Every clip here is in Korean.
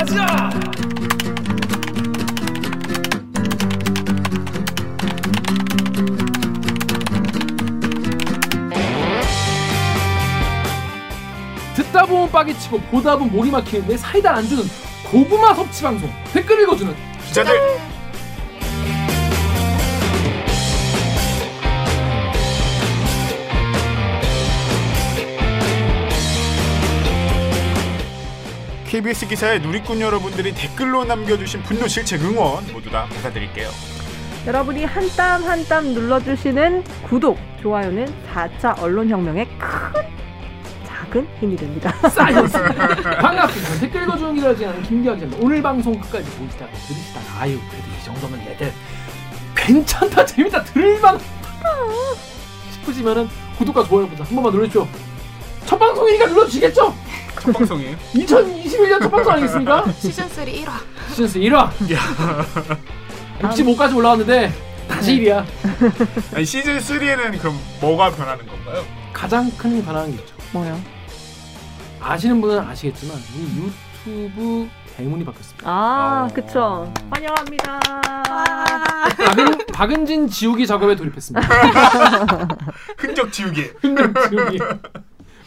가자. 듣다 보면 빠개치고 보다 보면 목이 막히는데 사이다 안 주는 고구마 섭취 방송 댓글 읽어주는 기자들 KBS 기사에 누리꾼 여러분들이 댓글로 남겨주신 분노 질책 응원 모두 다 받아드릴게요. 여러분이 한 땀 한 땀 눌러주시는 구독, 좋아요는 4차 언론혁명의 큰 작은 힘이 됩니다. 사이언스 반갑습니다 댓글 읽어주는 기다리지 않은 기자입니다 오늘 방송 끝까지 보시다가 들으시다가 아유 그래도 이 정도면 얘들 괜찮다 재밌다 들을만 싶으시면은 구독과 좋아요 버튼 한 번만 눌러주십시오 첫 방송이니까 눌러주시겠죠? 첫 방송이에요? 2021년 첫 방송 아니겠습니까? 시즌 3 1화. 시즌스 1화 65까지 올라왔는데 다시 1위야 아니 시즌 3에는 그럼 뭐가 변하는 건가요? 가장 큰 변화는 게 있죠 뭐요? 아시는 분은 아시겠지만 이 유튜브 대문이 바뀌었습니다 아, 어. 그쵸. 환영합니다. 박은, 박은진 지우기 작업에 돌입했습니다 흔적 지우기. 흔적 지우기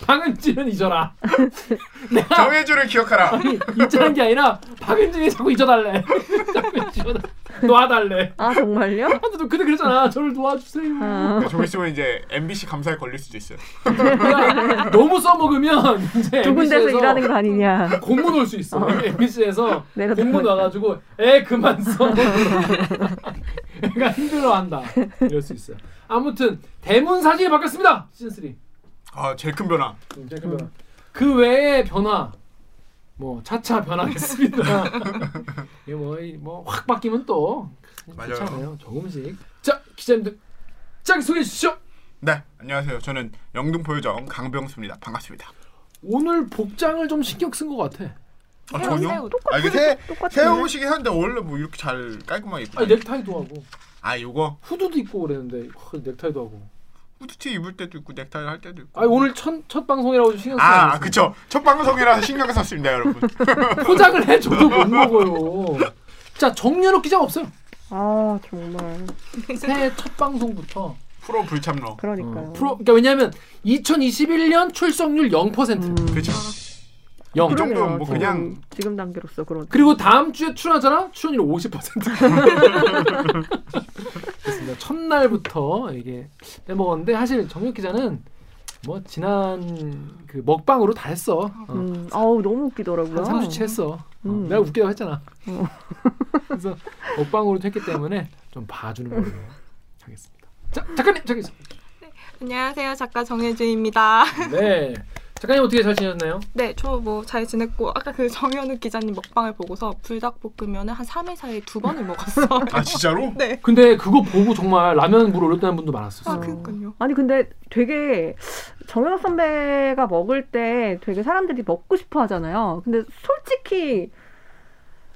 박은진은 잊어라. 내가 정해주를 기억하라. 아니 잊자는 게 아니라 박은진이 자꾸 잊어달래. 자꾸 놔달래. 아, 정말요? 나도 그때 그랬잖아. 저를 도와주세요. 아, 좀 있으면 이제 MBC 감사에 걸릴 수도 있어요. 내가 너무 써먹으면 이제 두 군데서 일하는 거 아니냐. 공문 올 수 있어. MBC에서 내가 공문. 와가지고 애 그만 써. 애가 힘들어한다. 이럴 수 있어요. 아무튼 대문 사진이 바뀌었습니다. 시즌 3 아 제일 큰 변화. 음, 제일 큰 변화. 그 외의 변화 뭐 차차 변하겠습니다. 이게 뭐뭐확 바뀌면 또 맞아요. 괜찮아요. 조금씩. 자 기자님들 자기 소개해 주시죠. 네 안녕하세요. 저는 영등포 요정 강병수입니다. 반갑습니다. 오늘 복장을 좀 신경 쓴 것 같아. 아 전혀? 아 이게 새 똑같은데? 새 옷이긴 한데 원래 뭐 이렇게 잘 깔끔하게 입고. 아니 넥타이도 하고 아 요거 후드도 입고 그랬는데 허, 넥타이도 하고. 후드티 입을 때도 있고 넥타이 할 때도 있고. 아니 오늘 첫, 첫 방송이라고 좀 신경 쓰지 아? 그쵸. 첫 방송이라서 신경 썼습니다, 여러분. 포장을 해 줘도 못 먹어요. 자 정연욱 기자 없어요. 아, 정말. 새해 첫 방송부터 프로 불참러. 그러니까요. 어, 프로 그러니까 왜냐하면 2021년 출석률 0%. 음, 그렇죠. 0. 그 정도면 그러네요. 뭐 지금, 그냥- 지금 단계로서 그런. 그리고 다음 주에 출연하잖아? 출연율 50%. 그렇습니다. 첫날부터 이게 빼먹었는데 사실 정혁 기자는 뭐 지난 그 먹방으로 다 했어. 어. 음, 아우 너무 웃기더라고요. 한 3주치 했어. 어, 음. 내가 웃기다고 했잖아. 어. 그래서 먹방으로 했기 때문에 좀 봐주는 걸로 하겠습니다. 자, 작가님 저기 있어. 안녕하세요. 작가 정혜진입니다. 네. 작가님 어떻게 잘 지내셨나요? 네, 저 뭐 잘 지냈고 아까 그 정현우 기자님 먹방을 보고서 불닭볶음면을 한 3일 사이에 두 번을 먹었어요. 아, 진짜로? 네. 근데 그거 보고 정말 라면 물 올렸다는 분도 많았었어요. 아, 그니까요. 아니 근데 되게 정현욱 선배가 먹을 때 되게 사람들이 먹고 싶어 하잖아요. 근데 솔직히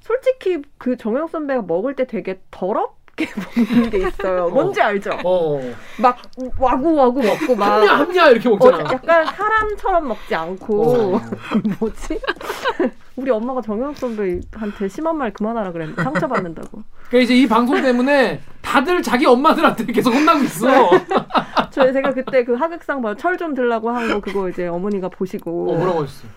솔직히 그 정현욱 선배가 먹을 때 되게 더럽 게 먹는 게 있어요. 뭔지 알죠? 어. 막 와구와구 먹고 막 합냐 합냐 이렇게 어, 먹잖아. 약간 사람처럼 먹지 않고 어. 뭐지? 우리 엄마가 정현욱 선배한테 심한 말 그만하라 그랬는데 상처받는다고. 그러니까 이제 이 방송 때문에 다들 자기 엄마들한테 계속 혼나고 있어. 저 제가 그때 그 하극상 철좀 들라고 한 거 그거 이제 어머니가 보시고 어, 뭐라고 하셨어?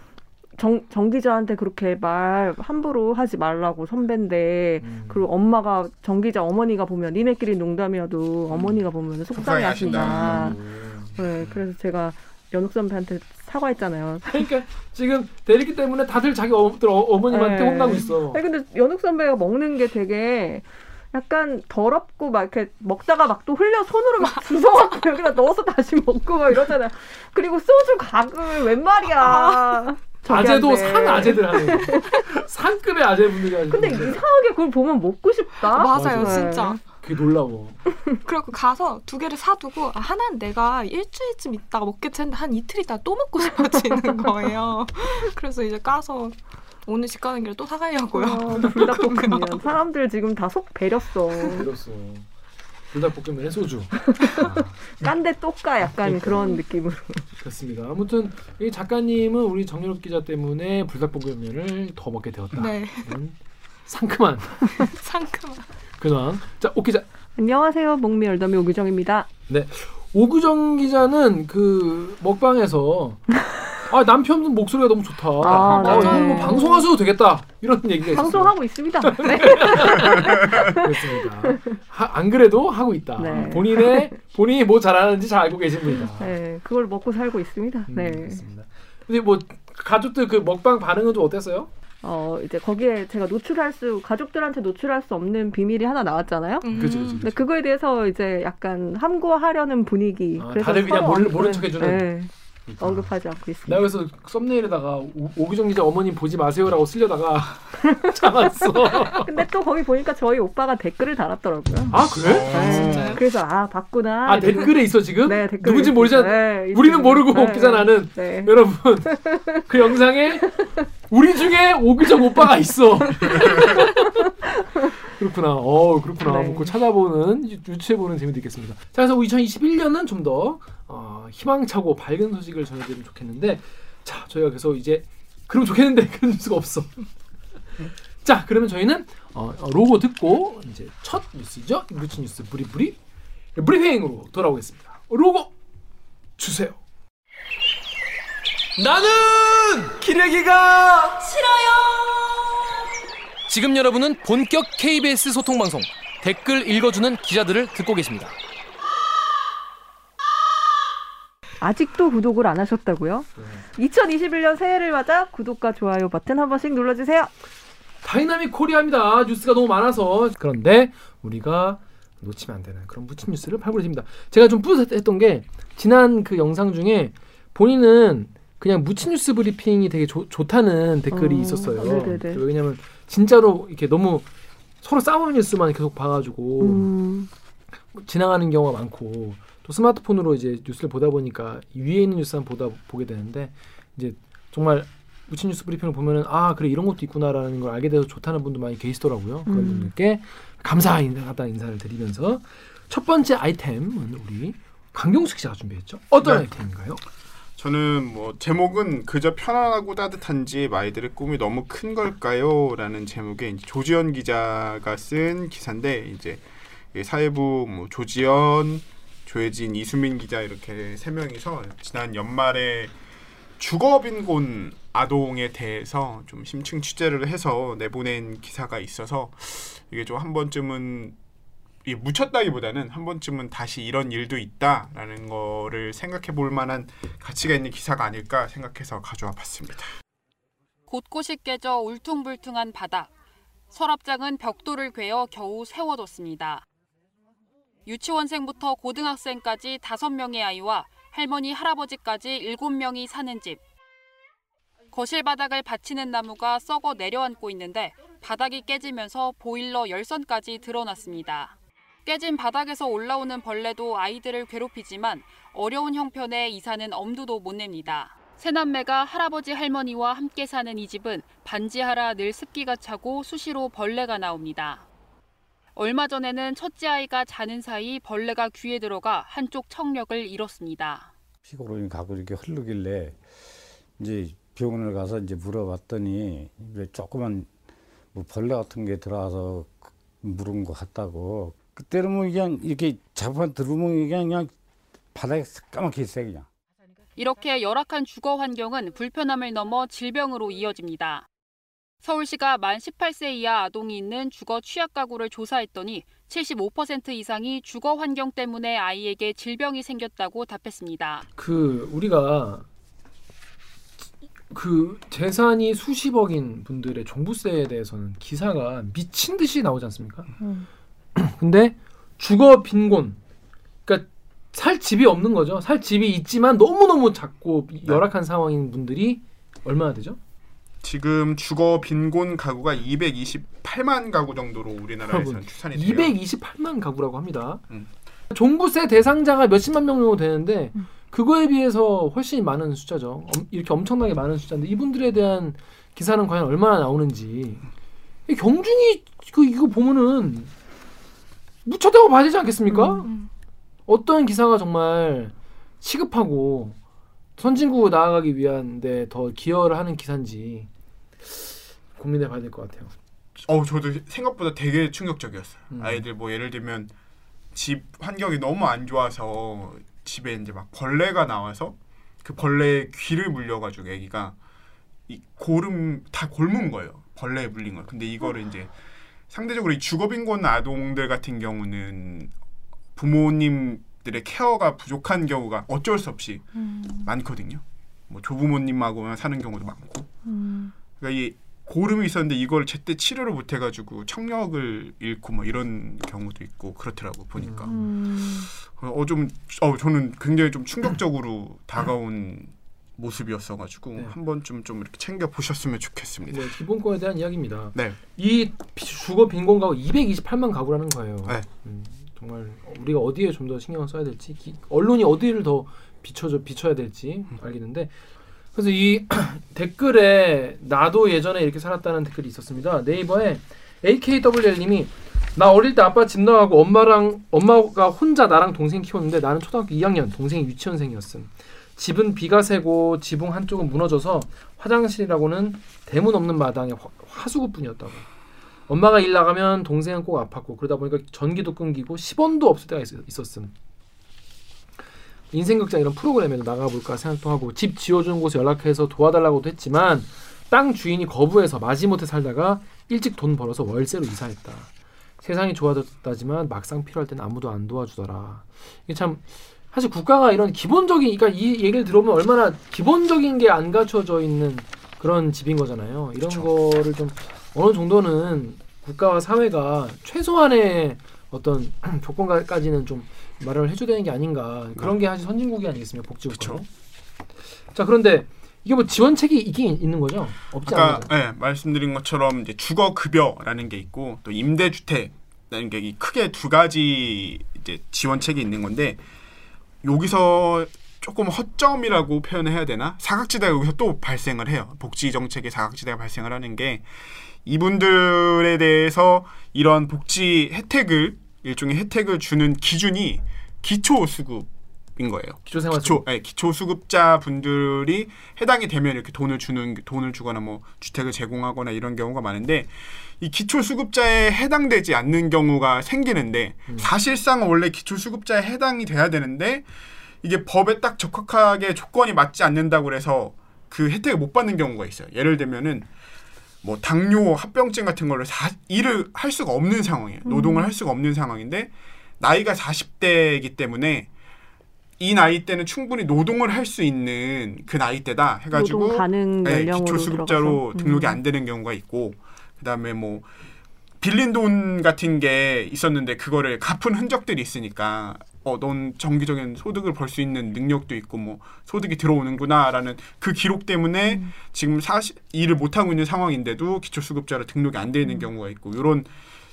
정, 정 기자한테 그렇게 말 함부로 하지 말라고 선배인데 음. 그리고 엄마가 정 기자 어머니가 보면 니네끼리 농담이어도 어머니가 보면 속상해 하신다. 음. 네, 그래서 제가 연욱 선배한테 사과했잖아요. 그러니까 지금 대리기 때문에 다들 자기 어머들 어, 머님한테 네. 혼나고 있어. 아니 근데 연욱 선배가 먹는 게 되게 약간 더럽고 막 이렇게 먹다가 막 또 흘려 손으로 막 주워갖고 여기다 넣어서 다시 먹고 막 이러잖아요. 그리고 소주 각을 웬 말이야. 아재도. 상 아재들 하는 상급의 아재분들이 하는 근데. 이상하게 그걸 보면 먹고 싶다. 맞아요, 맞아요. 진짜. 그게 놀라워. 그리고 가서 두 개를 사두고 아, 하나는 내가 일주일쯤 있다가 먹겠지 했는데 한 이틀 있다가 또 먹고 싶어지는 거예요. 그래서 이제 까서 오늘 집 가는 길에 또 사가려고요. 어, 불닭볶음면 사람들 지금 다 속 배렸어. 그렇어. 불닭볶음면에 소주. 아, 깐데 똑까 약간 그런 느낌으로. 그렇습니다. 아무튼 이 작가님은 우리 정유럽 기자 때문에 불닭볶음면을 더 먹게 되었다. 네. 음, 상큼한 상큼한. 근황. 자, 오 기자. 안녕하세요. 목미 열더미 오규정입니다. 오규정 기자는 그 먹방에서 아 남편 목소리가 너무 좋다. 아, 아, 네. 이거 뭐 방송하셔도 되겠다. 이런 얘기가. 방송하고 있습니다. 네. 그렇습니다. 하- 안 그래도 하고 있다. 네. 본인의 본인이 뭐 잘하는지 잘 알고 계신 분이다. 네, 그걸 먹고 살고 있습니다. 음, 네. 그렇습니다. 근데 뭐 가족들 그 먹방 반응은 좀 어땠어요? 어, 이제 거기에 제가 노출할 수, 가족들한테 노출할 수 없는 비밀이 하나 나왔잖아요. 음. 그치, 그치, 근데 그거에 대해서 이제 약간 함구하려는 분위기. 아, 그래서 다들 그냥 모르- 언- 모른 네, 척해주는. 네, 언급하지 않고 나 있습니다. 그래서 썸네일에다가 오, 오규정 기자 어머님 보지 마세요라고 쓰려다가 참았어. 근데 또 거기 보니까 저희 오빠가 댓글을 달았더라고요. 아 그래? 네, 진짜요? 그래서 아 봤구나. 아 이러면서- 댓글에 있어 지금? 네, 댓글 누군지 모르잖아. 네, 우리는. 모르고 네, 기자 나는 네. 여러분 그 영상에 우리 중에 오규정 오빠가 있어. 그렇구나. 어 그렇구나. 네. 뭐 그거 찾아보는 유- 유추해 보는 재미도 있겠습니다. 자 그래서 2021년은 좀더 어, 희망차고 밝은 소식을 전해드리면 좋겠는데 자 저희가 그래서 이제 그럼 좋겠는데 그런 뉴스가 없어. 자 그러면 저희는 어, 어, 로고 듣고 이제 첫 뉴스죠. 루치 뉴스 브리브리 브리핑으로 돌아오겠습니다. 로고 주세요. 나는 기레기가 싫어요. 지금 여러분은 본격 KBS 소통 방송 댓글 읽어주는 기자들을 듣고 계십니다. 아직도 구독을 안 하셨다고요? 2021년 새해를 맞아 구독과 좋아요 버튼 한 번씩 눌러주세요. Dynamic Korea입니다. 뉴스가 너무 많아서 그런데 우리가 놓치면 안 되는 그런 묻힌 뉴스를 발굴해드립니다. 제가 좀 뿌듯했던 게 지난 그 영상 중에 본인은 그냥 묻힌 뉴스 브리핑이 되게 좋- 좋다는 댓글이 어, 있었어요. 네네네. 왜냐면 진짜로 이렇게 너무 서로 싸우는 뉴스만 계속 봐가지고 음, 지나가는 경우가 많고 또 스마트폰으로 이제 뉴스를 보다 보니까 위에 있는 뉴스만 보다 보게 되는데 이제 정말 우친 뉴스 브리핑을 보면은 아 그래 이런 것도 있구나라는 걸 알게 돼서 좋다는 분도 많이 계시더라고요. 그런 음. 분들께 감사하다 인사를 드리면서 첫 번째 아이템은 우리 강경숙 씨가 준비했죠. 어떤 네. 아이템인가요? 저는 뭐 제목은 그저 편안하고 따뜻한지 아이들의 꿈이 너무 큰 걸까요?라는 제목의 이제 조지현 기자가 쓴 기사인데 이제 이 사회부 뭐 조지현, 조혜진, 이수민 기자 이렇게 세 명이서 지난 연말에 주거빈곤 아동에 대해서 좀 심층 취재를 해서 내보낸 기사가 있어서 이게 좀 한 번쯤은 이 묻혔다기보다는 한 번쯤은 다시 이런 일도 있다라는 거를 생각해 볼 만한 가치가 있는 기사가 아닐까 생각해서 가져와 봤습니다. 곳곳이 깨져 울퉁불퉁한 바닥. 서랍장은 벽돌을 괴어 겨우 세워뒀습니다. 유치원생부터 고등학생까지 다섯 명의 아이와 할머니, 할아버지까지 일곱 명이 사는 집. 거실 바닥을 받치는 나무가 썩어 내려앉고 있는데 바닥이 깨지면서 보일러 열선까지 드러났습니다. 깨진 바닥에서 올라오는 벌레도 아이들을 괴롭히지만 어려운 형편에 이사는 엄두도 못 냅니다. 새남매가 할아버지 할머니와 함께 사는 이 집은 반지하라 늘 습기가 차고 수시로 벌레가 나옵니다. 얼마 전에는 첫째 아이가 자는 사이 벌레가 귀에 들어가 한쪽 청력을 잃었습니다. 피고론이 가고 이렇게 흐르길래 이제 병원을 가서 이제 물어봤더니 왜 조그만 뭐 벌레 같은 게 들어와서 그 물은 것 같다고 그때는 뭐 그냥 이렇게 잡아 들으면 그냥, 그냥 바닥에 까맣게 있어요 그냥. 이렇게 열악한 주거 환경은 불편함을 넘어 질병으로 이어집니다. 서울시가 만 18세 이하 아동이 있는 주거 취약 가구를 조사했더니 75% 이상이 주거 환경 때문에 아이에게 질병이 생겼다고 답했습니다. 그 우리가 그 재산이 수십억인 분들의 종부세에 대해서는 기사가 미친 듯이 나오지 않습니까? 음. 근데 주거 빈곤, 그러니까 살 집이 없는 거죠. 살 집이 있지만 너무 너무 작고 열악한 상황인 분들이 얼마나 되죠? 지금 주거 빈곤 가구가 228만 가구 정도로 우리나라에서는 추산이 돼요. 228만 가구라고 합니다. 음. 종부세 대상자가 몇십만 명 정도 되는데 음. 그거에 비해서 훨씬 많은 숫자죠. 엄- 이렇게 엄청나게 많은 숫자인데 이분들에 대한 기사는 과연 얼마나 나오는지 이 경중이 그 이거 보면은 묻혀대고 봐야 되지 않겠습니까? 음. 어떤 기사가 정말 시급하고 선진국 나아가기 위한데 더 기여를 하는 기사인지 고민해 봐야 될 것 같아요. 어 저도 생각보다 되게 충격적이었어요. 음. 아이들 뭐 예를 들면 집 환경이 너무 안 좋아서 집에 이제 막 벌레가 나와서 그 벌레에 귀를 물려가지고 애기가 이 고름 다 골문 거예요. 벌레에 물린 거. 근데 이거를 이제 상대적으로 이 주거빈곤 아동들 같은 경우는 부모님 들의 케어가 부족한 경우가 어쩔 수 없이 음. 많거든요. 뭐 조부모님하고만 사는 경우도 많고. 음. 그러니까 이 고름이 있었는데 이걸 제때 치료를 못 해가지고 청력을 잃고 뭐 이런 경우도 있고 그렇더라고 보니까 음. 어좀 어 저는 굉장히 좀 충격적으로 다가온 모습이었어가지고 네. 한 번쯤 좀 이렇게 챙겨 보셨으면 좋겠습니다. 네, 기본권에 대한 이야기입니다. 네, 이 비- 주거 빈곤 가구 228만 가구라는 거예요. 네. 음, 정말 우리가 어디에 좀 더 신경을 써야 될지, 기- 언론이 어디를 더 비춰줘 비춰야 될지 알겠는데, 그래서 이 댓글에 나도 예전에 이렇게 살았다는 댓글이 있었습니다. 네이버에 AKWL님이 나 어릴 때 아빠 집 나가고 엄마랑 엄마가 혼자 나랑 동생 키웠는데 나는 초등학교 2학년, 동생이 유치원생이었음. 집은 비가 새고 지붕 한쪽은 무너져서 화장실이라고는 대문 없는 마당에 화, 화수구뿐이었다고. 엄마가 일 나가면 동생은 꼭 아팠고 그러다 보니까 전기도 끊기고 10원도 없을 때가 있, 있었음. 인생극장 이런 프로그램에도 나가볼까 생각도 하고 집 지어주는 곳에 연락해서 도와달라고도 했지만 땅 주인이 거부해서 마지못해 살다가 일찍 돈 벌어서 월세로 이사했다. 세상이 좋아졌다지만 막상 필요할 때는 아무도 안 도와주더라. 이게 참 사실 국가가 이런 기본적인 그러니까 이 얘기를 들어보면 얼마나 기본적인 게 안 갖춰져 있는 그런 집인 거잖아요. 이런 그쵸. 거를 좀 어느 정도는 국가와 사회가 최소한의 어떤 조건까지는 좀 말을 해줘야 되는 게 아닌가 그런 게 사실 선진국이 아니겠습니까 복지국가. 자 그런데 이게 뭐 지원책이 있긴 있는 거죠? 없지 아까? 네, 말씀드린 것처럼 이제 주거 급여라는 게 있고 또 임대 주택이라는 게이 크게 두 가지 이제 지원책이 있는 건데 여기서 조금 허점이라고 표현해야 되나 사각지대가 여기서 또 발생을 해요 복지 정책에 사각지대가 발생을 하는 게 이분들에 대해서 이런 복지 혜택을 일종의 혜택을 주는 기준이 기초 수급 인 거예요. 기초생활 기초, 예, 기초 수급자 분들이 해당이 되면 이렇게 돈을 주는 돈을 주거나 뭐 주택을 제공하거나 이런 경우가 많은데 이 기초 수급자에 해당되지 않는 경우가 생기는데 사실상 원래 기초 수급자에 해당이 돼야 되는데 이게 법에 딱 적합하게 조건이 맞지 않는다고 그래서 그 혜택을 못 받는 경우가 있어요. 예를 들면은 뭐 당뇨 합병증 같은 걸로 사, 일을 할 수가 없는 상황이에요. 노동을 할 수가 없는 상황인데 나이가 40대이기 때문에 이 나이 때는 충분히 노동을 할 수 있는 그 나이 때다 해가지고 노동 가능 네, 연령으로 기초 수급자로 들어가서. 등록이 음. 안 되는 경우가 있고 그다음에 뭐 빌린 돈 같은 게 있었는데 그거를 갚은 흔적들이 있으니까 어, 넌 정기적인 소득을 벌 수 있는 능력도 있고 뭐 소득이 들어오는구나라는 그 기록 때문에 음. 지금 사실 일을 못 하고 있는 상황인데도 기초수급자로 등록이 안돼 있는 경우가 있고 이런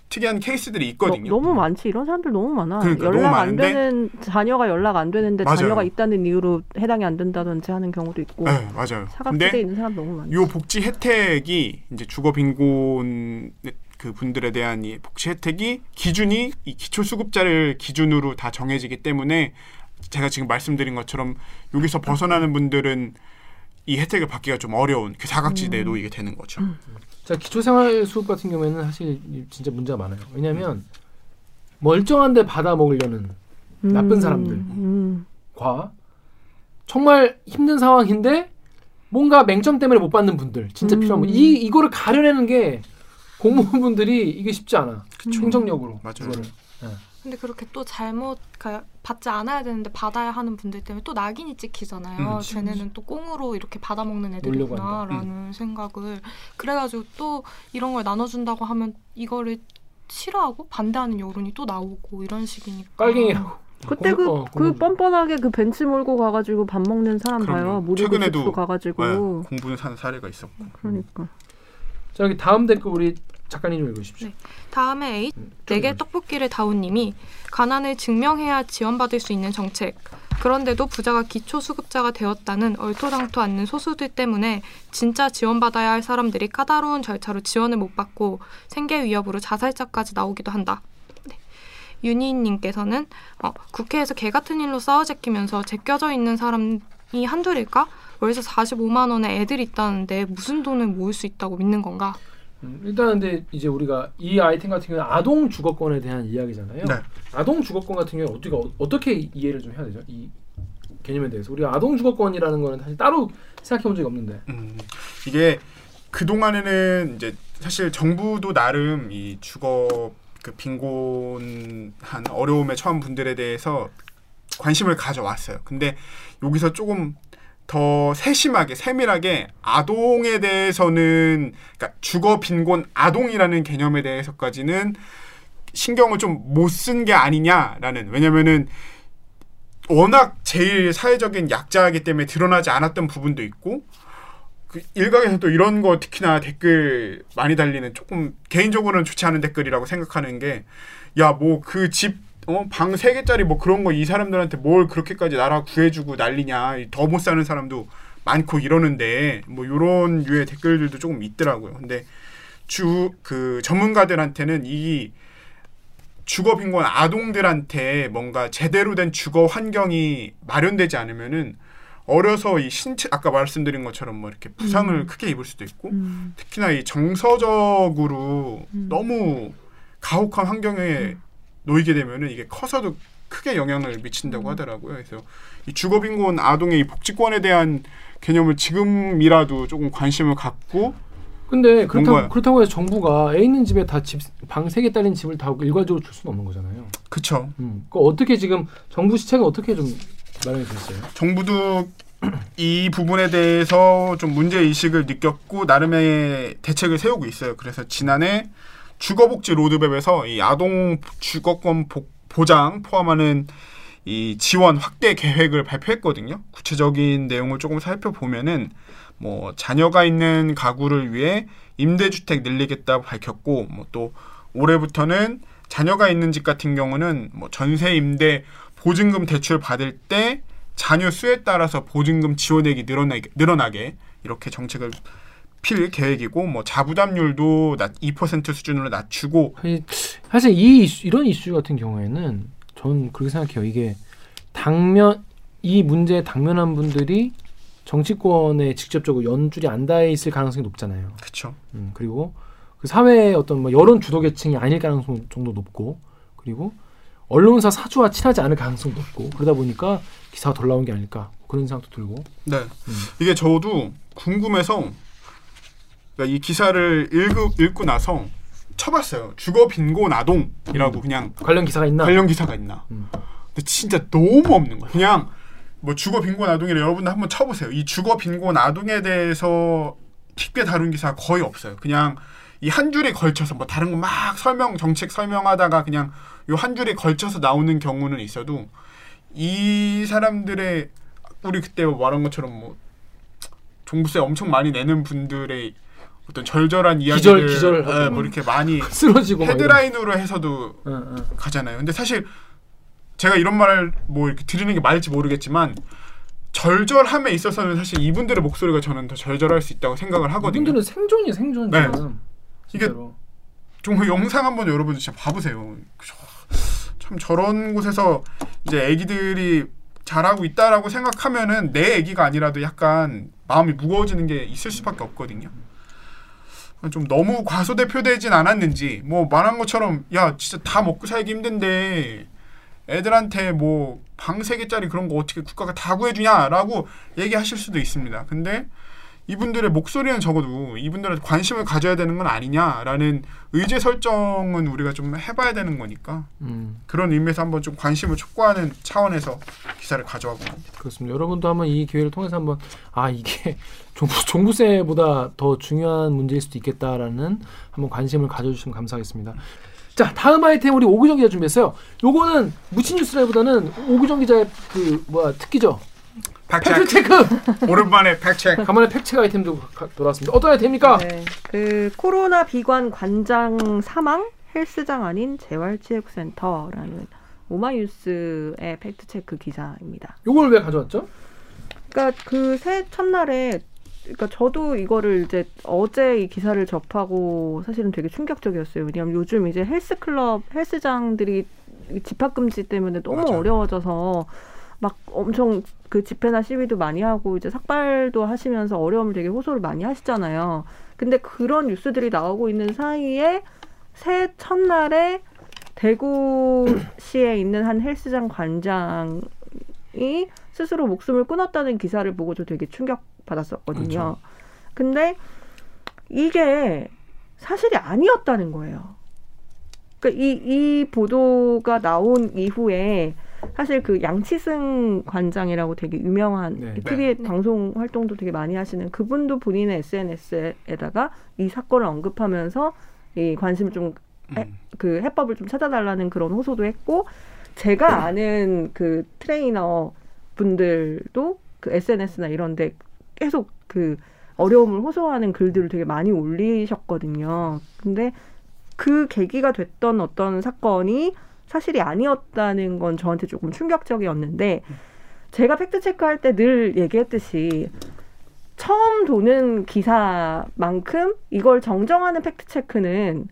특이한 케이스들이 있거든요. 너, 무 많지 이런 사람들 너무 많아. 그러니까 너무 연락 안 많은데 되는 자녀가 연락 안 되는데 맞아요. 자녀가 있다는 이유로 해당이 안 된다든지 하는 경우도 있고 네, 맞아요. 사각지대에 있는 사람 너무 많아. 요 복지 혜택이 이제 주거 빈곤 그 분들에 대한 이 복지 혜택이 기준이 이 기초수급자를 기준으로 다 정해지기 때문에 제가 지금 말씀드린 것처럼 여기서 벗어나는 분들은 이 혜택을 받기가 좀 어려운 그 사각지대에 놓이게 되는 거죠. 자 기초생활 수급 같은 경우에는 사실 진짜 문제가 많아요. 왜냐하면 멀쩡한데 받아 먹으려는 나쁜 사람들. 음. 과 정말 힘든 상황인데 뭔가 맹점 때문에 못 받는 분들 진짜 음. 필요한 분. 이 이거를 가려내는 게 공무원분들이 이게 쉽지 않아. 행정력으로 맞아요. 이거를. 근데 그렇게 또 잘못 가- 받지 않아야 되는데 받아야 하는 분들 때문에 또 낙인이 찍히잖아요. 음, 쟤네는 또 꽁으로 이렇게 받아먹는. 애들이구나라는 생각을 그래가지고 또 이런 걸 나눠준다고 하면 이거를 싫어하고 반대하는 여론이 또 나오고 이런 식이니까 깔갱이라고. 그때 공- 그, 어, 그. 뻔뻔하게 그 벤치 몰고 가가지고 밥 먹는 사람 그럼요. 봐요. 최근에도 가가지고. 네, 공부는 사는 사례가 있었고. 그러니까. 자 여기 다음 댓글 우리 작가님 좀 읽어주십시오. 네. 다음에 음, 좀 내게 읽어주십시오. 떡볶이를 다운님이 가난을 증명해야 지원받을 수 있는 정책. 그런데도 부자가 기초 수급자가 되었다는 얼토당토 않는 소수들 때문에 진짜 지원받아야 할 사람들이 까다로운 절차로 지원을 못 받고 생계 위협으로 자살자까지 나오기도 한다. 네. 윤희님께서는 어, 국회에서 개 같은 일로 싸워제끼면서 제껴져 있는 사람 이 한둘일까? 월세 45만 원에 애들 있다는데 무슨 돈을 모을 수 있다고 믿는 건가? 음, 일단 근데 이제 우리가 이 아이템 같은 경우는 아동 주거권에 대한 이야기잖아요. 네. 아동 주거권 같은 경우는 어떻게 어- 어떻게 이해를 좀 해야 되죠? 이 개념에 대해서 우리가 아동 주거권이라는 거는 사실 따로 생각해 본 적이 없는데. 음, 이게 그 동안에는 이제 사실 정부도 나름 이 주거 그 빈곤한 어려움에 처한 분들에 대해서 관심을 가져왔어요. 근데 여기서 조금 더 세심하게 세밀하게 아동에 대해서는 그러니까 주거 빈곤 아동이라는 개념에 대해서까지는 신경을 좀 못 쓴 게 아니냐라는 왜냐면은 워낙 제일 사회적인 약자이기 때문에 드러나지 않았던 부분도 있고 그 일각에서 또 이런 거 특히나 댓글 많이 달리는 조금 개인적으로는 좋지 않은 댓글이라고 생각하는 게 야 뭐 그 집 어, 방세 개짜리 뭐 그런 거 이 사람들한테 뭘 그렇게까지 나라 구해주고 난리냐 더 못 사는 사람도 많고 이러는데 뭐 요런 류의 댓글들도 조금 있더라고요. 근데 주 그 전문가들한테는 이 주거 빈곤 아동들한테 뭔가 제대로 된 주거 환경이 마련되지 않으면은 어려서 이 신체 아까 말씀드린 것처럼 뭐 이렇게 부상을 음. 크게 입을 수도 있고 음. 특히나 이 정서적으로 음. 너무 가혹한 환경에 놓이게 되면은 이게 커서도 크게 영향을 미친다고 하더라고요. 그래서 이 주거 빈곤 아동의 이 복지권에 대한 개념을 지금이라도 조금 관심을 갖고 근데 그렇다고? 그렇다고 해서 정부가 애 있는 집에 다 집 방 세 개 딸린 집을 다 일괄적으로 줄 수는 없는 거잖아요. 그쵸 음. 그 어떻게 지금 정부 시책은 어떻게 좀 마련이 됐어요? 정부도 이 부분에 대해서 좀 문제 의식을 느꼈고 나름의 대책을 세우고 있어요. 그래서 지난해 주거복지 로드맵에서 이 아동 주거권 보, 보장 포함하는 이 지원 확대 계획을 발표했거든요. 구체적인 내용을 조금 살펴보면은 뭐 자녀가 있는 가구를 위해 임대주택 늘리겠다고 밝혔고 뭐 또 올해부터는 자녀가 있는 집 같은 경우는 뭐 전세 임대 보증금 대출 받을 때 자녀 수에 따라서 보증금 지원액이 늘어나게, 늘어나게 이렇게 정책을 필 계획이고 뭐 자부담률도 낮, 2% 수준으로 낮추고 사실, 사실 이 이슈, 이런 이슈 같은 경우에는 저는 그렇게 생각해요. 이게 당면 이 문제에 당면한 분들이 정치권에 직접적으로 연줄이 안 닿아 있을 가능성이 높잖아요. 그쵸 음, 그리고 그 사회의 어떤 뭐 여론 주도 계층이 아닐 가능성 정도 높고 그리고 언론사 사주와 친하지 않을 가능성도 높고 그러다 보니까 기사가 덜 나온 게 아닐까 그런 생각도 들고 네 음. 이게 저도 궁금해서 이 기사를 읽고, 읽고 나서 쳐봤어요. 주거 빈곤 아동이라고 그냥 관련 기사가 있나? 관련 기사가 있나? 음. 근데 진짜 너무 없는 거예요 그냥 뭐 주거 빈곤 아동이라 여러분들 한번 쳐보세요. 이 주거 빈곤 아동에 대해서 깊게 다룬 기사가 거의 없어요. 그냥 이 한 줄에 걸쳐서 뭐 다른 거 막 설명 정책 설명하다가 그냥 요 한 줄에 걸쳐서 나오는 경우는 있어도 이 사람들의 우리 그때 말한 것처럼 뭐 종부세 엄청 많이 내는 분들의 어떤 절절한 이야기를 예, 하고. 뭐 이렇게 많이 쓰러지고 헤드라인으로 해서도 응, 응. 가잖아요. 근데 사실 제가 이런 말을 뭐 이렇게 드리는 게 맞을지 모르겠지만 절절함에 있어서는 사실 이분들의 목소리가 저는 더 절절할 수 있다고 생각을 하거든요. 이분들은 생존이 생존 네. 이게 진짜로. 좀그 영상 한번 여러분 진짜 봐보세요. 참 저런 곳에서 이제 아기들이 잘하고 있다라고 생각하면은 내 아기가 아니라도 약간 마음이 무거워지는 게 있을 수밖에 없거든요. 좀 너무 과소대표되진 않았는지 뭐 말한 것처럼 야 진짜 다 먹고 살기 힘든데 애들한테 뭐 방 세 개짜리 그런 거 어떻게 국가가 다 구해주냐라고 얘기하실 수도 있습니다. 근데 이분들의 목소리는 적어도 이분들한테 관심을 가져야 되는 건 아니냐라는 의제 설정은 우리가 좀 해봐야 되는 거니까 음, 그런 의미에서 한번 좀 관심을 촉구하는 차원에서 기사를 가져와 봅니다. 그렇습니다. 여러분도 한번 이 기회를 통해서 한번 아 이게 종부, 종부 세보다 더 중요한 문제일 수도 있겠다라는 한번 관심을 가져주시면 감사하겠습니다. 자 다음 아이템 우리 오규정 기자 준비했어요. 요거는 무친 뉴스라기보다는 오규정 기자의 그 뭐야 특기죠. fact check. 오랜만에 팩트 간만에 fact check 아이템도 가- 돌아왔습니다. 어떤 아이템입니까? 네, 그 코로나 비관 관장 사망 헬스장 아닌 재활치료센터라는 오마이뉴스의 fact check 기사입니다. 요걸 왜 가져왔죠? 그러니까 그 새 첫날에 그러니까 저도 이거를 이제 어제 이 기사를 접하고 사실은 되게 충격적이었어요. 왜냐하면 요즘 이제 헬스클럽 헬스장들이 집합 금지 때문에 너무 맞아요. 어려워져서 막 엄청 그 집회나 시위도 많이 하고 이제 삭발도 하시면서 어려움을 되게 호소를 많이 하시잖아요. 근데 그런 뉴스들이 나오고 있는 사이에 새해 첫날에 대구시에 있는 한 헬스장 관장이 스스로 목숨을 끊었다는 기사를 보고 저 되게 충격 받았었거든요. 그렇죠. 근데 이게 사실이 아니었다는 거예요. 그러니까 이, 이 보도가 나온 이후에 사실 그 양치승 관장이라고 되게 유명한 네. TV에 네. 방송 활동도 되게 많이 하시는 그분도 본인의 SNS에다가 이 사건을 언급하면서 이 관심을 좀 음. 그 해법을 좀 찾아달라는 그런 호소도 했고 제가 아는 그 트레이너 분들도 그 SNS나 이런데 계속 그 어려움을 호소하는 글들을 되게 많이 올리셨거든요. 근데 그 계기가 됐던 어떤 사건이 사실이 아니었다는 건 저한테 조금 충격적이었는데 제가 팩트 체크할 때 늘 얘기했듯이 처음 도는 기사만큼 이걸 정정하는 팩트 체크는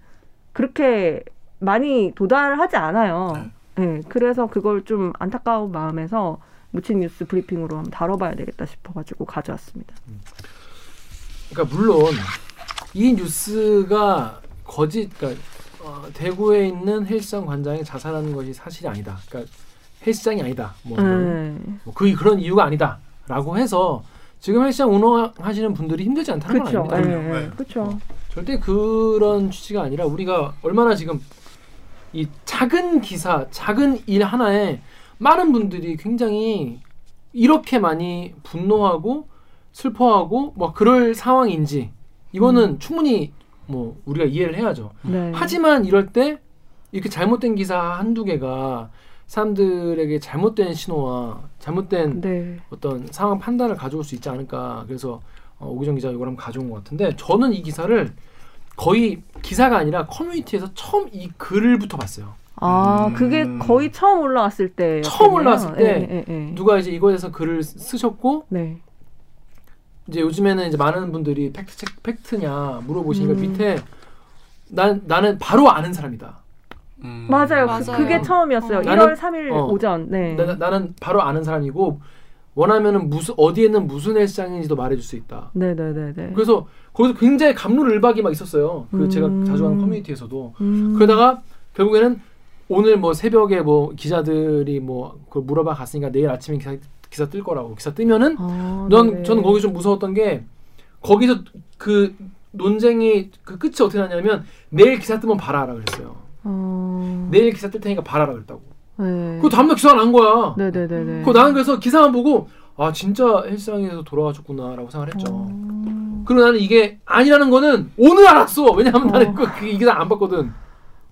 그렇게 많이 도달하지 않아요. 네, 그래서 그걸 좀 안타까운 마음에서 무친 뉴스 브리핑으로 한번 다뤄봐야 되겠다 싶어가지고 가져왔습니다. 그러니까 물론 이 뉴스가 거짓, 그러니까 어, 대구에 있는 헬스장 관장이 자살하는 것이 사실이 아니다. 그러니까 헬스장이 아니다. 뭐, 네. 뭐 그, 그런 이유가 아니다.라고 해서 지금 헬스장 운영하시는 분들이 힘들지 않다는 건 그렇죠. 아닙니다. 네, 네. 그렇죠. 절대 그런 취지가 아니라 우리가 얼마나 지금 이 작은 기사, 작은 일 하나에 많은 분들이 굉장히 이렇게 많이 분노하고 슬퍼하고 뭐 그럴 상황인지 이거는 충분히 뭐 우리가 이해를 해야죠. 네. 하지만 이럴 때 이렇게 잘못된 기사 한두 개가 사람들에게 잘못된 신호와 잘못된 네. 어떤 상황 판단을 가져올 수 있지 않을까. 그래서 어, 오기정 기자 이걸 한번 가져온 것 같은데 저는 이 기사를 거의 기사가 아니라 커뮤니티에서 처음 이 글부터 봤어요. 아, 음. 그게 거의 처음 올라왔을 때. 처음 올라왔을 때 네, 네, 네. 누가 이제 이거에 대해서 글을 쓰- 쓰셨고 네. 이제 요즘에는 이제 많은 분들이 팩트 체 팩트냐 물어보시니까 음. 밑에 난 나는 바로 아는 사람이다. 음. 맞아요. 맞아요. 그, 그게 처음이었어요. 어. 1월 나는- 3일 어. 오전. 네. 나, 나는 바로 아는 사람이고 원하면은 무슨 어디에 있는 무슨 헬스장인지도 말해줄 수 있다. 네네네네. 그래서 거기서 굉장히 감론을박이 막 있었어요. 그 제가 음. 자주 가는 커뮤니티에서도 음. 그러다가 결국에는 오늘 뭐 새벽에 뭐 기자들이 뭐 그걸 물어봐 갔으니까 내일 아침에 기사, 기사 뜰 거라고 기사 뜨면은 아, 넌 네네. 저는 거기 좀 무서웠던 게 거기서 그 논쟁이 그 끝이 어떻게 나냐면 내일 기사 뜨면 봐라라 그랬어요. 어... 내일 기사 뜰 테니까 봐라라 그랬다고. 네. 그 다음날 기사가 난 거야. 네네네네. 그 나는 그래서 기사만 보고 아 진짜 헬스장에서 돌아가셨구나라고 생각을 했죠. 어... 그리고 나는 이게 아니라는 거는 오늘 알았어. 왜냐하면 나는 어. 그, 그 기사 안 봤거든.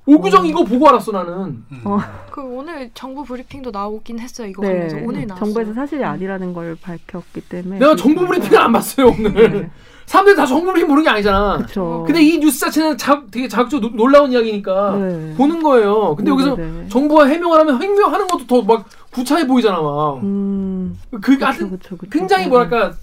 오구정 어. 이거 보고 알았어 나는. 음. 어. 그 오늘 정부 브리핑도 나오긴 했어요. 이거 네. 관련해서 오늘 나왔어요. 정부에서 사실이 아니라는 걸 밝혔기 때문에. 내가 정부 브리핑을 안 봤어요 오늘. 네. 사람들이 다 정부 브리핑 보는 게 아니잖아. 그렇죠. 근데 이 뉴스 자체는 자, 되게 자극적 노- 놀라운 이야기니까 네. 보는 거예요. 근데 여기서 네네네. 정부가 해명을 하면 해명하는 것도 더 막 구차해 보이잖아 막. 음. 그 그쵸, 하여튼 그쵸, 그쵸. 굉장히 네. 뭐랄까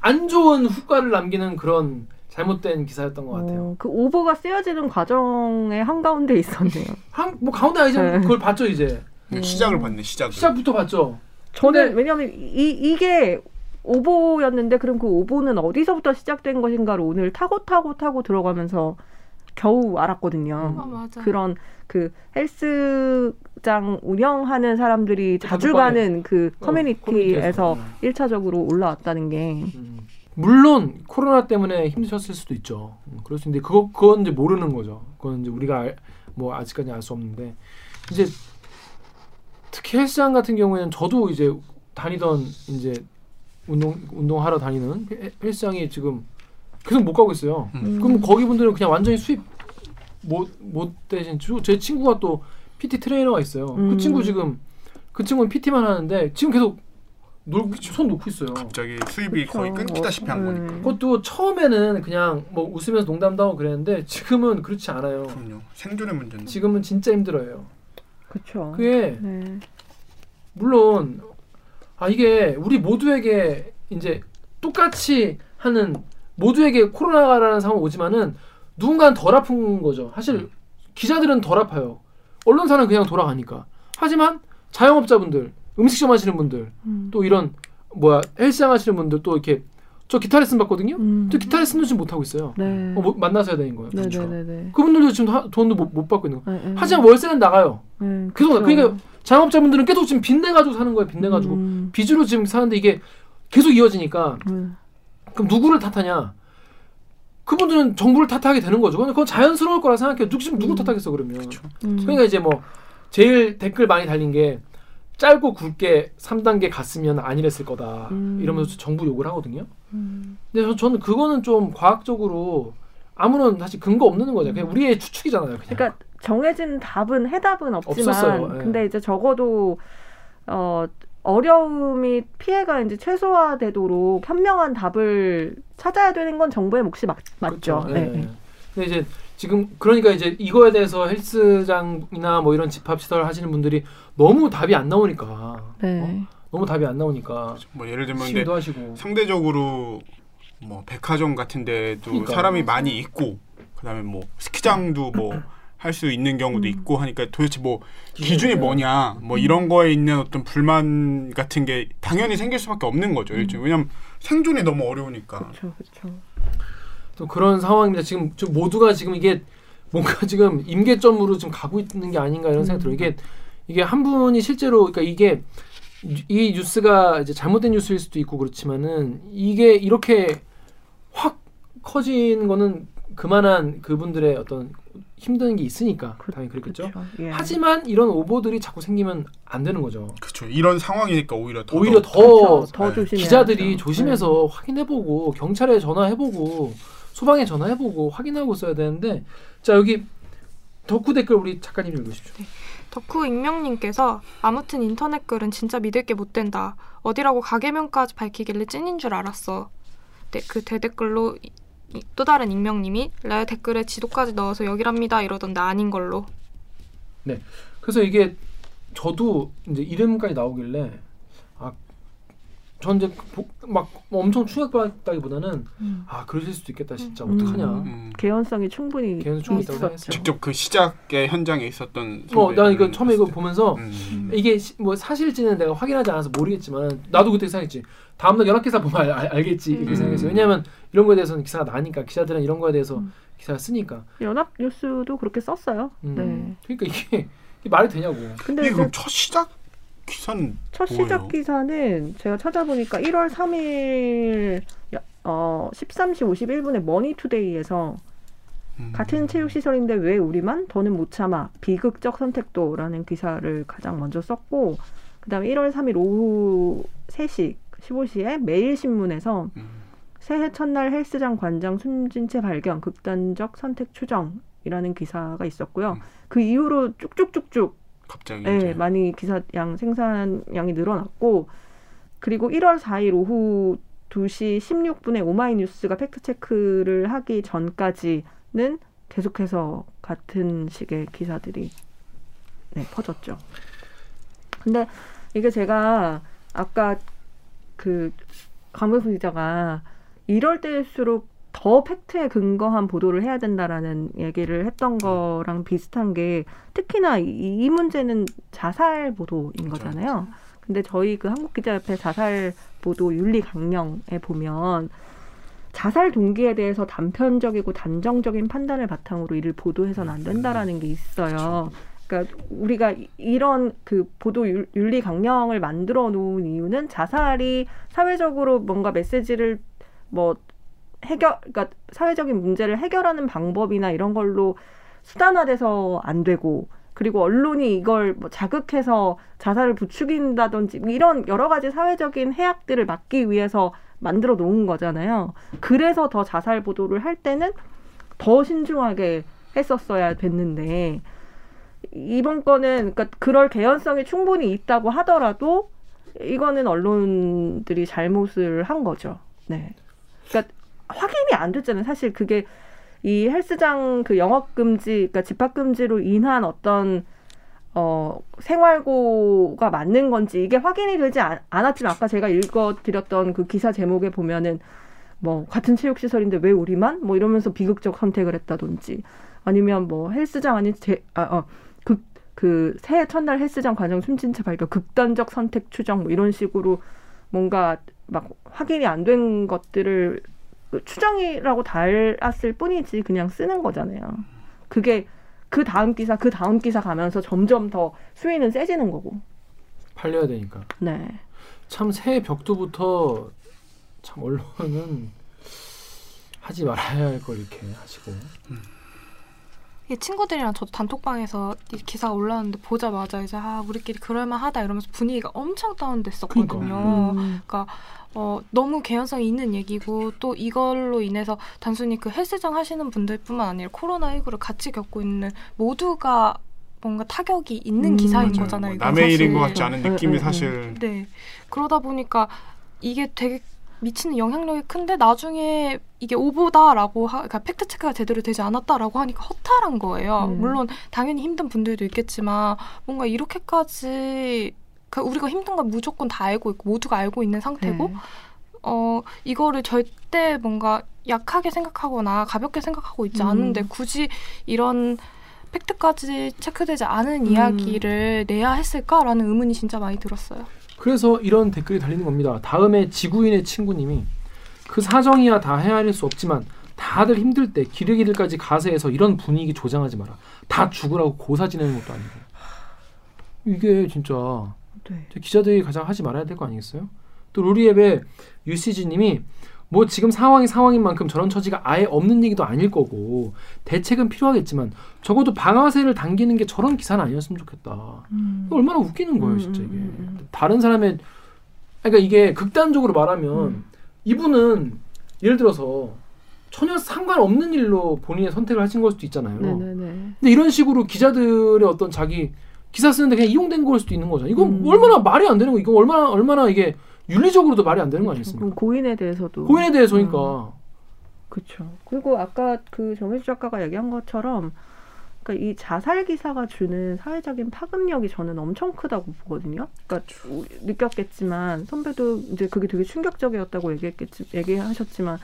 안 좋은 후과를 남기는 그런 잘못된 기사였던 것 같아요. 어, 그 오보가 쓰여지는 과정의 한 가운데 있었네요. 한 뭐 가운데 아니지만 네. 그걸 봤죠 이제 네, 시작을 봤네 시작을. 시작부터 봤죠. 저는 왜냐하면 이 이게 오보였는데 그럼 그 오보는 어디서부터 시작된 것인가를 오늘 타고 타고 타고 들어가면서 겨우 알았거든요. 음. 아. 그런 그 헬스장 운영하는 사람들이 자주. 가는 그 어, 커뮤니티에서 음. 일차적으로 올라왔다는 게 음. 물론 코로나 때문에 힘드셨을 수도 있죠. 음, 그럴 수 있는데 그거 그건 이제 모르는 거죠. 그건 이제 우리가 알, 뭐 아직까지 알 수 없는데 이제 특히 헬스장 같은 경우에는 저도 이제 다니던 이제 운동 운동하러 다니는 헬- 헬스장이 지금 계속 못 가고 있어요. 음. 그럼 거기 분들은 그냥 완전히 수입 못, 못 되신 주- 제 친구가 또 PT 트레이너가 있어요. 그 음. 친구 지금 그 친구는 PT만 하는데 지금 계속 놀, 손 놓고 있어요. 갑자기 수입이 그쵸. 거의 끊기다시피 한 어, 거니까. 네. 그것도 처음에는 그냥 뭐 웃으면서 농담도 하고 그랬는데 지금은 그렇지 않아요. 그럼요. 생존의 문제는. 지금은 진짜 힘들어요. 그렇죠. 그게 네. 물론 아 이게 우리 모두에게 이제 똑같이 하는 모두에게 코로나라는 상황 오지만은 누군가는 덜 아픈 거죠. 사실 기자들은 덜 아파요. 언론사는 그냥 돌아가니까. 하지만 자영업자분들, 음식점 하시는 분들, 음. 또 이런 뭐야 헬스장 하시는 분들 또 이렇게 저 기타 레슨 받거든요. 음. 저 기타 레슨도 지금 못 하고 있어요. 네. 어, 뭐, 만나서 해야 되는 거예요. 네네네네. 그분들도 지금 하- 돈도 못, 못 받고 있는 거. 네, 네. 하지만 월세는 나가요. 네, 계속 그쵸. 그러니까 자영업자분들은 계속 지금 빚내 가지고 사는 거예요. 빚내 가지고 음. 빚으로 지금 사는데 이게 계속 이어지니까 음. 그럼 누구를 탓하냐? 그분들은 정부를 탓하게 되는 거죠. 그건 자연스러울 거라 생각해요. 누구 지금 누구 음. 탓하겠어 그러면. 음. 그러니까 이제 뭐 제일 댓글 많이 달린 게 짧고 굵게 3단계 갔으면 안 이랬을 거다. 음. 이러면서 정부 욕을 하거든요. 음. 근데 저, 저는 그거는 좀 과학적으로 아무런 사실 근거 없는 거죠. 그냥 우리의 추측이잖아요. 그냥. 그러니까 정해진 답은 해답은 없지만 없었어요. 예. 근데 이제 적어도 어 어려움이 피해가 이제 최소화되도록 현명한 답을 찾아야 되는 건 정부의 몫이 맞, 맞죠. 그렇죠. 네. 예, 예. 근데 이제 지금 그러니까 이제 이거에 대해서 헬스장이나 뭐 이런 집합 시설 하시는 분들이 너무 답이 안 나오니까 네. 어? 너무 답이 안 나오니까 뭐 예를 들면 근데 하시고 상대적으로 뭐 백화점 같은 데도 그러니까. 사람이 많이 있고 그다음에 뭐 스키장도 뭐 할 수 있는 경우도 음. 있고 하니까 도대체 뭐 기준이? 뭐냐 뭐 이런 거에 있는 어떤 불만 같은 게 당연히 생길 수밖에 없는 거죠. 일종 왜냐면 생존이 너무 어려우니까. 그렇죠, 그렇죠. 또 그런 상황입니다. 지금 좀 모두가 지금 이게 뭔가 지금 임계점으로 지금 가고 있는 게 아닌가 이런 생각이 들어요. 이게 이게 한 분이 실제로 그러니까 이게 이 뉴스가 이제 잘못된 뉴스일 수도 있고 그렇지만은 이게 이렇게 확 커진 거는 그만한 그분들의 어떤 힘든 게 있으니까 당연히 그렇겠죠. 그렇죠. 예. 하지만 이런 오보들이 자꾸 생기면 안 되는 거죠. 그렇죠. 이런 상황이니까 오히려 더 오히려 더- 더 그렇죠. 더 네. 조심해. 기자들이 조심해서 확인해보고 경찰에 전화해보고 소방에 전화해보고 확인하고 써야 되는데 자 여기 덕후 댓글 우리 작가님 읽으십시오. 덕후 익명님께서 아무튼 인터넷 글은 진짜 믿을 게 못 된다. 어디라고 가게명까지 밝히길래 찐인 줄 알았어. 네, 그 대댓글로 이- 이- 또 다른 익명님이 레 댓글에 지도까지 넣어서 여기랍니다 이러던데 아닌 걸로. 그래서 이게 저도 이제 이름까지 나오길래 아, 전 이제 보- 막 엄청 충격받다기보다는 음. 아 그러실 수도 있겠다 진짜 음. 어떡하냐. 음. 개연성이 충분히 개연성이 충분히 있다고. 생각했죠. 직접 그 시작의 현장에 있었던 어, 나 이거 처음에 이거. 보면서 음. 이게 시- 뭐 사실지는 내가 확인하지 않아서 모르겠지만 나도 그때 생각했지. 다음날 연합기사 보면 알, 알, 알겠지 이렇게 음. 생각했어요. 왜냐하면 이런 거에 대해서는 기사가 나니까 기자들은 이런 거에 대해서 음. 기사를 쓰니까. 연합 뉴스도 그렇게 썼어요. 음. 네. 그러니까 이게, 이게 말이 되냐고. 근데 이게 그럼 첫 시작 기사는 첫 뭐예요? 시작 기사는 제가 찾아보니까 1월 3일 어 13시 51분에 머니투데이에서 음. 같은 체육시설인데 왜 우리만 더는 못 참아 비극적 선택도라는 기사를 가장 먼저 썼고 그다음에 1월 3일 오후 3시 15시에 매일신문에서 음. 새해 첫날 헬스장 관장 숨진 채 발견 극단적 선택 추정이라는 기사가 있었고요. 음. 그 이후로 쭉쭉쭉쭉 갑자기 네, 많이 기사량 생산량이 늘어났고 그리고 1월 4일 오후 2시 16분에 오마이뉴스가 팩트 체크를 하기 전까지는 계속해서 같은 식의 기사들이 네, 퍼졌죠. 근데 이게 제가 아까 그 강병수 기자가 이럴 때일수록 더 팩트에 근거한 보도를 해야 된다라는 얘기를 했던 거랑 비슷한 게 특히나 이, 이 문제는 자살 보도인 거잖아요. 근데 저희 그 한국기자협회 자살 보도 윤리 강령에 보면 자살 동기에 대해서 단편적이고 단정적인 판단을 바탕으로 이를 보도해서는 안 된다라는 게 있어요. 그러니까 우리가 이- 이런 그 보도 윤- 윤리 강령을 만들어 놓은 이유는 자살이 사회적으로 뭔가 메시지를 뭐 해결, 그러니까 사회적인 문제를 해결하는 방법이나 이런 걸로 수단화돼서 안 되고 그리고 언론이 이걸 뭐 자극해서 자살을 부추긴다든지 뭐 이런 여러 가지 사회적인 해악들을 막기 위해서 만들어 놓은 거잖아요. 그래서 더 자살 보도를 할 때는 더 신중하게 했었어야 됐는데 이번 거는 그러니까 그럴 개연성이 충분히 있다고 하더라도 이거는 언론들이 잘못을 한 거죠. 네. 그러니까 확인이 안 됐잖아요. 사실 그게 이 헬스장 그 영업 금지, 그러니까 집합 금지로 인한 어떤 어 생활고가 맞는 건지 이게 확인이 되지 않, 않았지만 아까 제가 읽어 드렸던 그 기사 제목에 보면은 뭐 같은 체육 시설인데 왜 우리만 뭐 이러면서 비극적 선택을 했다든지 아니면 뭐 헬스장 아닌 제, 아, 어, 극 그 새해 첫날 헬스장 과정 숨진 채 발견 극단적 선택 추정 뭐 이런 식으로 뭔가 막 확인이 안 된 것들을 그 추정이라고 달았을 뿐이지 그냥 쓰는 거잖아요. 그게 그 다음 기사 그 다음 기사 가면서 점점 더 수위는 세지는 거고. 팔려야 되니까. 네. 참 새해 벽두부터 참 언론은 하지 말아야 할 걸 이렇게 하시고. 이 친구들이랑 저도 단톡방에서 이 기사가 올라왔는데 보자마자 이제 아 우리끼리 그럴만하다 이러면서 분위기가 엄청 다운됐었거든요. 그러니까. 음. 어, 너무 개연성이 있는 얘기고 또 이걸로 인해서 단순히 그 헬스장 하시는 분들뿐만 아니라 코로나19를 같이 겪고 있는 모두가 뭔가 타격이 있는 음, 기사인 맞아요. 거잖아요. 뭐 남의 일인 것 사실. 같지 않은 네, 느낌이 네, 사실 네. 그러다 보니까 이게 되게 미치는 영향력이 큰데 나중에 이게 오보다라고 하, 그러니까 팩트 체크가 제대로 되지 않았다라고 하니까 허탈한 거예요. 음. 물론 당연히 힘든 분들도 있겠지만 뭔가 이렇게까지 그 우리가 힘든 건 무조건 다 알고 있고 모두가 알고 있는 상태고 네. 어 이거를 절대 뭔가 약하게 생각하거나 가볍게 생각하고 있지 음. 않은데 굳이 이런 팩트까지 체크되지 않은 음. 이야기를 내야 했을까라는 의문이 진짜 많이 들었어요. 그래서 이런 댓글이 달리는 겁니다. 다음에 지구인의 친구님이 그 사정이야 다 헤아릴 수 없지만 다들 힘들 때 기르기들까지 가세해서 이런 분위기 조장하지 마라. 다 죽으라고 고사 지내는 것도 아니고. 이게 진짜 네. 기자들이 가장 하지 말아야 될 거 아니겠어요? 또 루리앱의 유시지님이 뭐 지금 상황이 상황인 만큼 저런 처지가 아예 없는 얘기도 아닐 거고 대책은 필요하겠지만 적어도 방아쇠를 당기는 게 저런 기사는 아니었으면 좋겠다. 음. 얼마나 웃기는 거예요, 음, 진짜 이게. 음, 음. 다른 사람의 그러니까 이게 극단적으로 말하면 음. 이분은 예를 들어서 전혀 상관없는 일로 본인의 선택을 하신 걸 수도 있잖아요. 네네네. 근데 이런 식으로 기자들의 어떤 자기 기사 쓰는데 그냥 이용된 걸 수도 있는 거잖아요. 이건 음. 얼마나 말이 안 되는 거. 이거 얼마나 얼마나 이게 윤리적으로도 말이 안 되는 거 아니겠습니까? 고인에 대해서도 고인에 대해서니까. 그렇죠. 그리고 아까 그 정혜주 작가가 얘기한 것처럼 그러니까 이 자살 기사가 주는 사회적인 파급력이 저는 엄청 크다고 보거든요. 그러니까 느꼈겠지만 선배도 이제 그게 되게 충격적이었다고 얘기했겠지 얘기하셨지만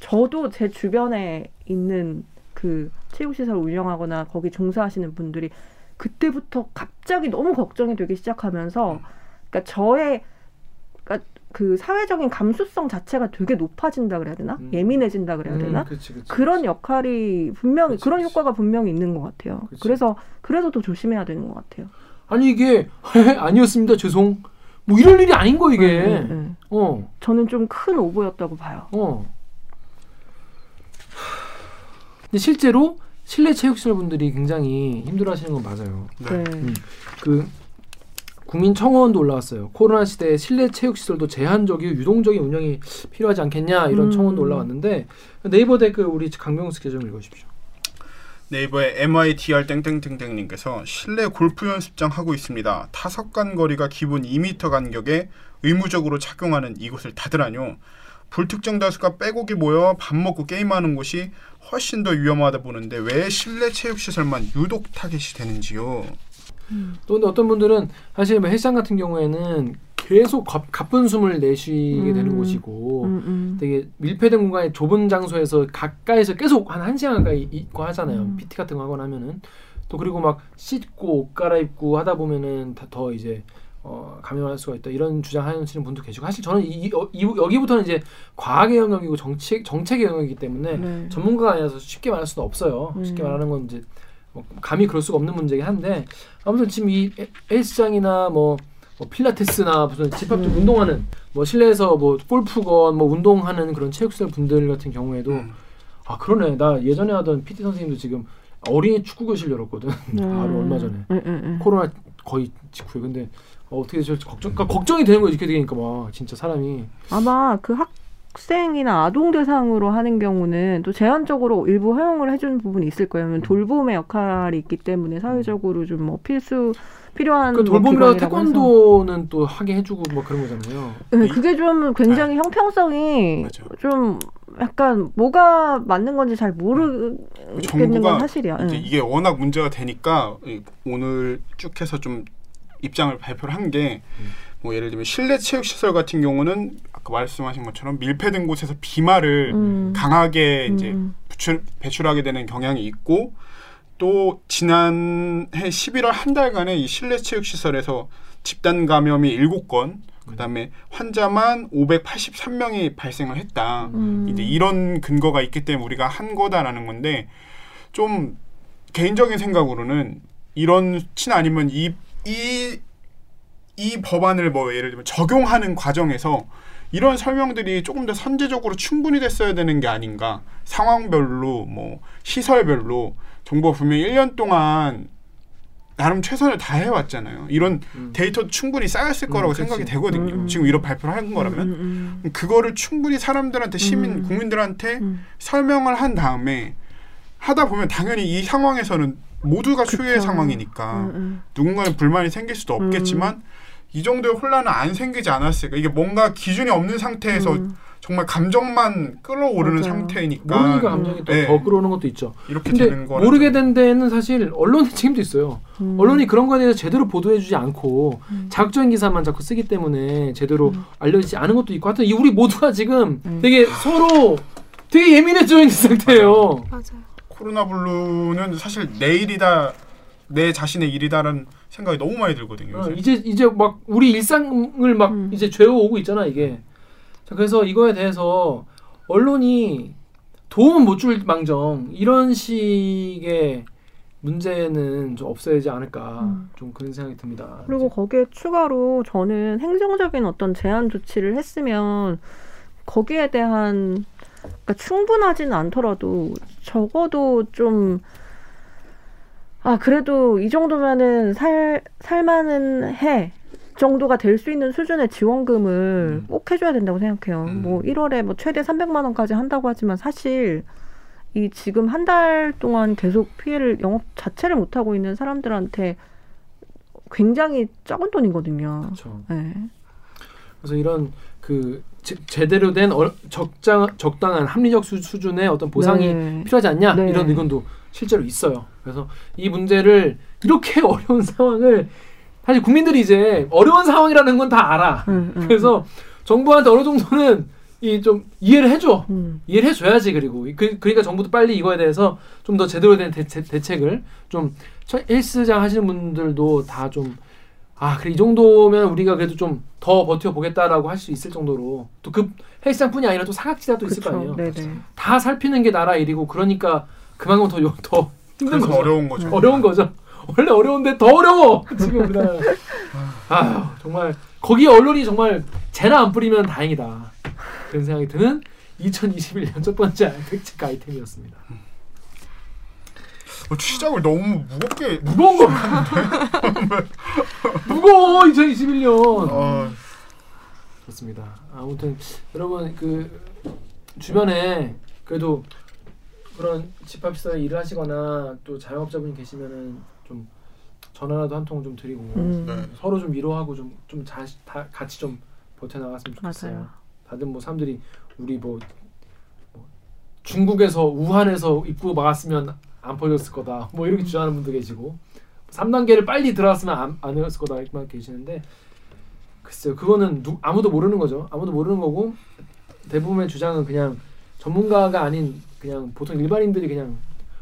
저도 제 주변에 있는 그 체육시설 운영하거나 거기 종사하시는 분들이 그때부터 갑자기 너무 걱정이 되기 시작하면서 그러니까 저의 그러니까 그 사회적인 감수성 자체가 되게 높아진다 그래야 되나 음. 예민해진다 그래야 되나 음, 그치, 그치, 그런 그치. 역할이 분명히 그치, 그런 그치. 효과가 분명히 있는 것 같아요. 그치. 그래서 그래서 더 조심해야 되는 것 같아요. 아니 이게 아니었습니다. 죄송. 뭐 이럴 일이 아닌 거 이게. 네, 네, 네. 어. 저는 좀 큰 오보였다고 봐요. 어. 근데 실제로 실내 체육시설 분들이 굉장히 힘들어하시는 건 맞아요. 네. 음. 그 국민 청원도 올라왔어요. 코로나 시대에 실내 체육시설도 제한적이고 유동적인 운영이 필요하지 않겠냐 이런 음. 청원도 올라왔는데 네이버 댓글 우리 강병수 기자 좀 읽어주십시오. 네이버의 MITR 땡땡땡땡님께서 실내 골프 연습장 하고 있습니다. 타석간 거리가 기본 2m 간격에 의무적으로 착용하는 이곳을 닫으라뇨. 불특정 다수가 빼곡히 모여 밥 먹고 게임하는 곳이 훨씬 더 위험하다 보는데 왜 실내 체육 시설만 유독 타겟이 되는지요? 또 근데 어떤 분들은 사실 뭐 헬스장 같은 경우에는 계속 가, 가쁜 숨을 내쉬게 되는 음. 곳이고 음, 음. 되게 밀폐된 공간에 좁은 장소에서 가까이서 계속 한 1시간 가까이 있고 하잖아요. 음. PT 같은 거 하거나 하면은 또 그리고 막 씻고 옷 갈아입고 하다 보면은 다 더 이제 어, 감염할 수가 있다 이런 주장하시는 분도 계시고 사실 저는 이, 이, 이- 여기부터는 이제 과학의 영역이고 정책 정책의 영역이기 때문에 네. 전문가가 아니라서 쉽게 말할 수는 없어요. 음. 쉽게 말하는 건 이제 뭐 감히 그럴 수가 없는 문제긴 한데 아무튼 지금 이 헬- 헬스장이나 뭐, 뭐 필라테스나 무슨 집합 좀 음. 운동하는 뭐 실내에서 뭐 골프건 뭐 운동하는 그런 체육시설 분들 같은 경우에도 음. 아 그러네 나 예전에 하던 PT 선생님도 지금 어린이 축구 교실 열었거든 네. 바로 얼마 전에 네, 네, 네. 코로나 거의 직후에 근데 어, 어떻게 저 걱정 그러니까 걱정이 되는 거지 이렇게 되니까 막 진짜 사람이 아마 그 학생이나 아동 대상으로 하는 경우는 또 제한적으로 일부 허용을 해주는 부분이 있을 거예요. 왜냐면 돌봄의 역할이 있기 때문에 사회적으로 좀 뭐 필수 필요한 그뭐 돌봄이라고 기관이라고 해서. 태권도는 또 하게 해주고 뭐 그런 거잖아요. 네, 그게 좀 굉장히 형평성이 맞아. 좀 약간 뭐가 맞는 건지 잘 모르겠는 건 사실이야. 이제 예. 이게 워낙 문제가 되니까 이- 오늘 쭉 해서 좀 입장을 발표를 한 게 뭐 예를 들면 실내 체육 시설 같은 경우는 아까 말씀하신 것처럼 밀폐된 곳에서 비말을 음. 강하게 이제 음. 배출, 배출하게 되는 경향이 있고 또 지난해 11월 한 달간의 이 실내 체육 시설에서 집단 감염이 7건, 그다음에 환자만 583명이 발생을 했다. 음. 이제 이런 근거가 있기 때문에 우리가 한 거다라는 건데 좀 개인적인 생각으로는 이런 친 아니면 이 이 이 법안을 뭐 예를 들면 적용하는 과정에서 이런 설명들이 조금 더 선제적으로 충분히 됐어야 되는 게 아닌가 상황별로 뭐 시설별로 정부가 분명히 1년 동안 나름 최선을 다해 왔잖아요. 이런 음. 데이터도 충분히 쌓였을 거라고 그치. 생각이 되거든요. 음, 음. 지금 이런 발표를 한 거라면 음, 음, 그거를 충분히 사람들한테 시민 음. 국민들한테 음. 설명을 한 다음에 하다 보면 당연히 이 상황에서는 모두가 초유의 그쵸. 상황이니까 음, 음. 누군가는 불만이 생길 수도 없겠지만 이 정도의 혼란은 안 생기지 않았을까 이게 뭔가 기준이 없는 상태에서 음. 정말 감정만 끌어오르는 맞아요. 상태니까 모르니까 감정이 또 네. 더 끌어오는 것도 있죠. 이렇게 근데 되는 거라 모르게 된 데에는 사실 언론의 책임도 있어요. 음. 언론이 그런 거에 대해서 제대로 보도해주지 않고 음. 자극적인 기사만 자꾸 쓰기 때문에 제대로 음. 알려지지 않은 것도 있고 하여튼 이 우리 모두가 지금 음. 되게 서로 되게 예민해져 있는 상태예요. 맞아요. 코로나 블루는 사실 내일이다 내 자신의 일이다라는 생각이 너무 많이 들거든요. 어, 요새. 이제 이제 막 우리 일상을 막 음. 이제 죄어 오고 있잖아 이게. 자, 그래서 이거에 대해서 언론이 도움은 못 줄 망정 이런 식의 문제는 좀 없어야지 않을까 음. 좀 그런 생각이 듭니다. 그리고 거기에 추가로 저는 행정적인 어떤 제한 조치를 했으면 거기에 대한 그러니까 충분하지는 않더라도 적어도 좀 아, 그래도 이 정도면은 살, 살만은 해. 정도가 될 수 있는 수준의 지원금을 음. 꼭 해줘야 된다고 생각해요. 음. 뭐 1월에 뭐 최대 300만 원까지 한다고 하지만 사실 이 지금 한 달 동안 계속 피해를 영업 자체를 못 하고 있는 사람들한테 굉장히 적은 돈이거든요. 그렇죠. 네. 그래서 이런 그 제, 제대로 된 어, 적장 적당한 합리적 수, 수준의 어떤 보상이 네. 필요하지 않냐 네. 이런 의견도 실제로 있어요. 그래서 이 문제를 이렇게 어려운 상황을 사실 국민들이 이제 어려운 상황이라는 건 다 알아. 음, 음, 그래서 정부한테 어느 정도는 이 좀 이해를 해줘. 음. 이해를 해줘야지 그리고 그, 그러니까 정부도 빨리 이거에 대해서 좀 더 제대로 된 대, 책을좀 저- 헬스장 하시는 분들도 다 좀 아 그래 이 정도면 우리가 그래도 좀 더 버텨 보겠다라고 할 수 있을 정도로 또그 헬스장뿐이 아니라 또 사각지대도 있을 거 그쵸. 아니에요. 네네. 다 살피는 게 나라 일이고 그러니까 그만큼 더, 요- 더 힘든 거죠. 어려운 거죠. 어려운 거죠. 원래 어려운데 더 어려워 지금 우리나라. 아 정말 거기에 언론이 정말 재나 안 뿌리면 다행이다 그런 생각이 드는 2021년 첫 번째 팩트체크 아이템이었습니다. 어, 시작을 너무 무겁게 무거운 거 무거워 2021년. 어, 좋습니다. 아무튼 여러분 그 주변에 그래도 그런 집합시설에 일을 하시거나 또 자영업자분이 계시면은 좀 전화라도 한 통 좀 드리고 음. 네. 서로 좀 위로하고 좀좀 같이 좀 버텨 나갔으면 좋겠어요. 맞아요. 다들 뭐 사람들이 우리 뭐, 뭐 중국에서 우한에서 입구 막았으면 안 퍼졌을 거다. 뭐 이렇게 주장하는 분도 계시고 3단계를 빨리 들어왔으면 안, 안 했을 거다 이렇게 계시는데 글쎄요 그거는 누, 아무도 모르는 거죠. 아무도 모르는 거고 대부분의 주장은 그냥 전문가가 아닌 그냥 보통 일반인들이 그냥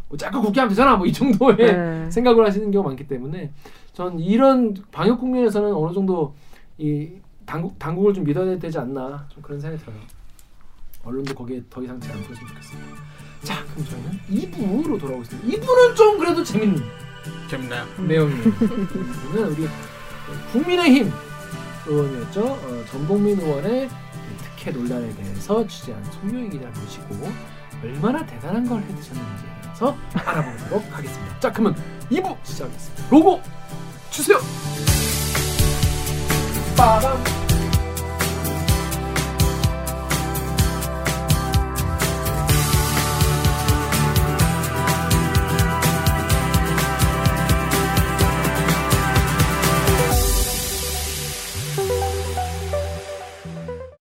뭐 잠깐 국기하면 되잖아 뭐 이 정도의 네. 생각을 하시는 경우가 많기 때문에 전 이런 방역 국면에서는 어느 정도 이 당국 당국을 좀 믿어야 되지 않나 좀 그런 생각이 들어요. 언론도 거기에 더 이상 제안 풀었으면 좋겠습니다. 자 그럼 저희는 2부로 돌아오겠습니다. 2부는 좀 그래도 재밌는 재밌나요? 내용이에요. 2부는 우리 국민의힘 의원이었죠. 어, 전봉민 의원의 특혜 논란에 대해서 취재한 송영희 기자를 모시고 얼마나 대단한 걸 해드셨는지에 대해서 알아보도록 하겠습니다. 자 그러면 2부 시작하겠습니다. 로고 주세요. 빠밤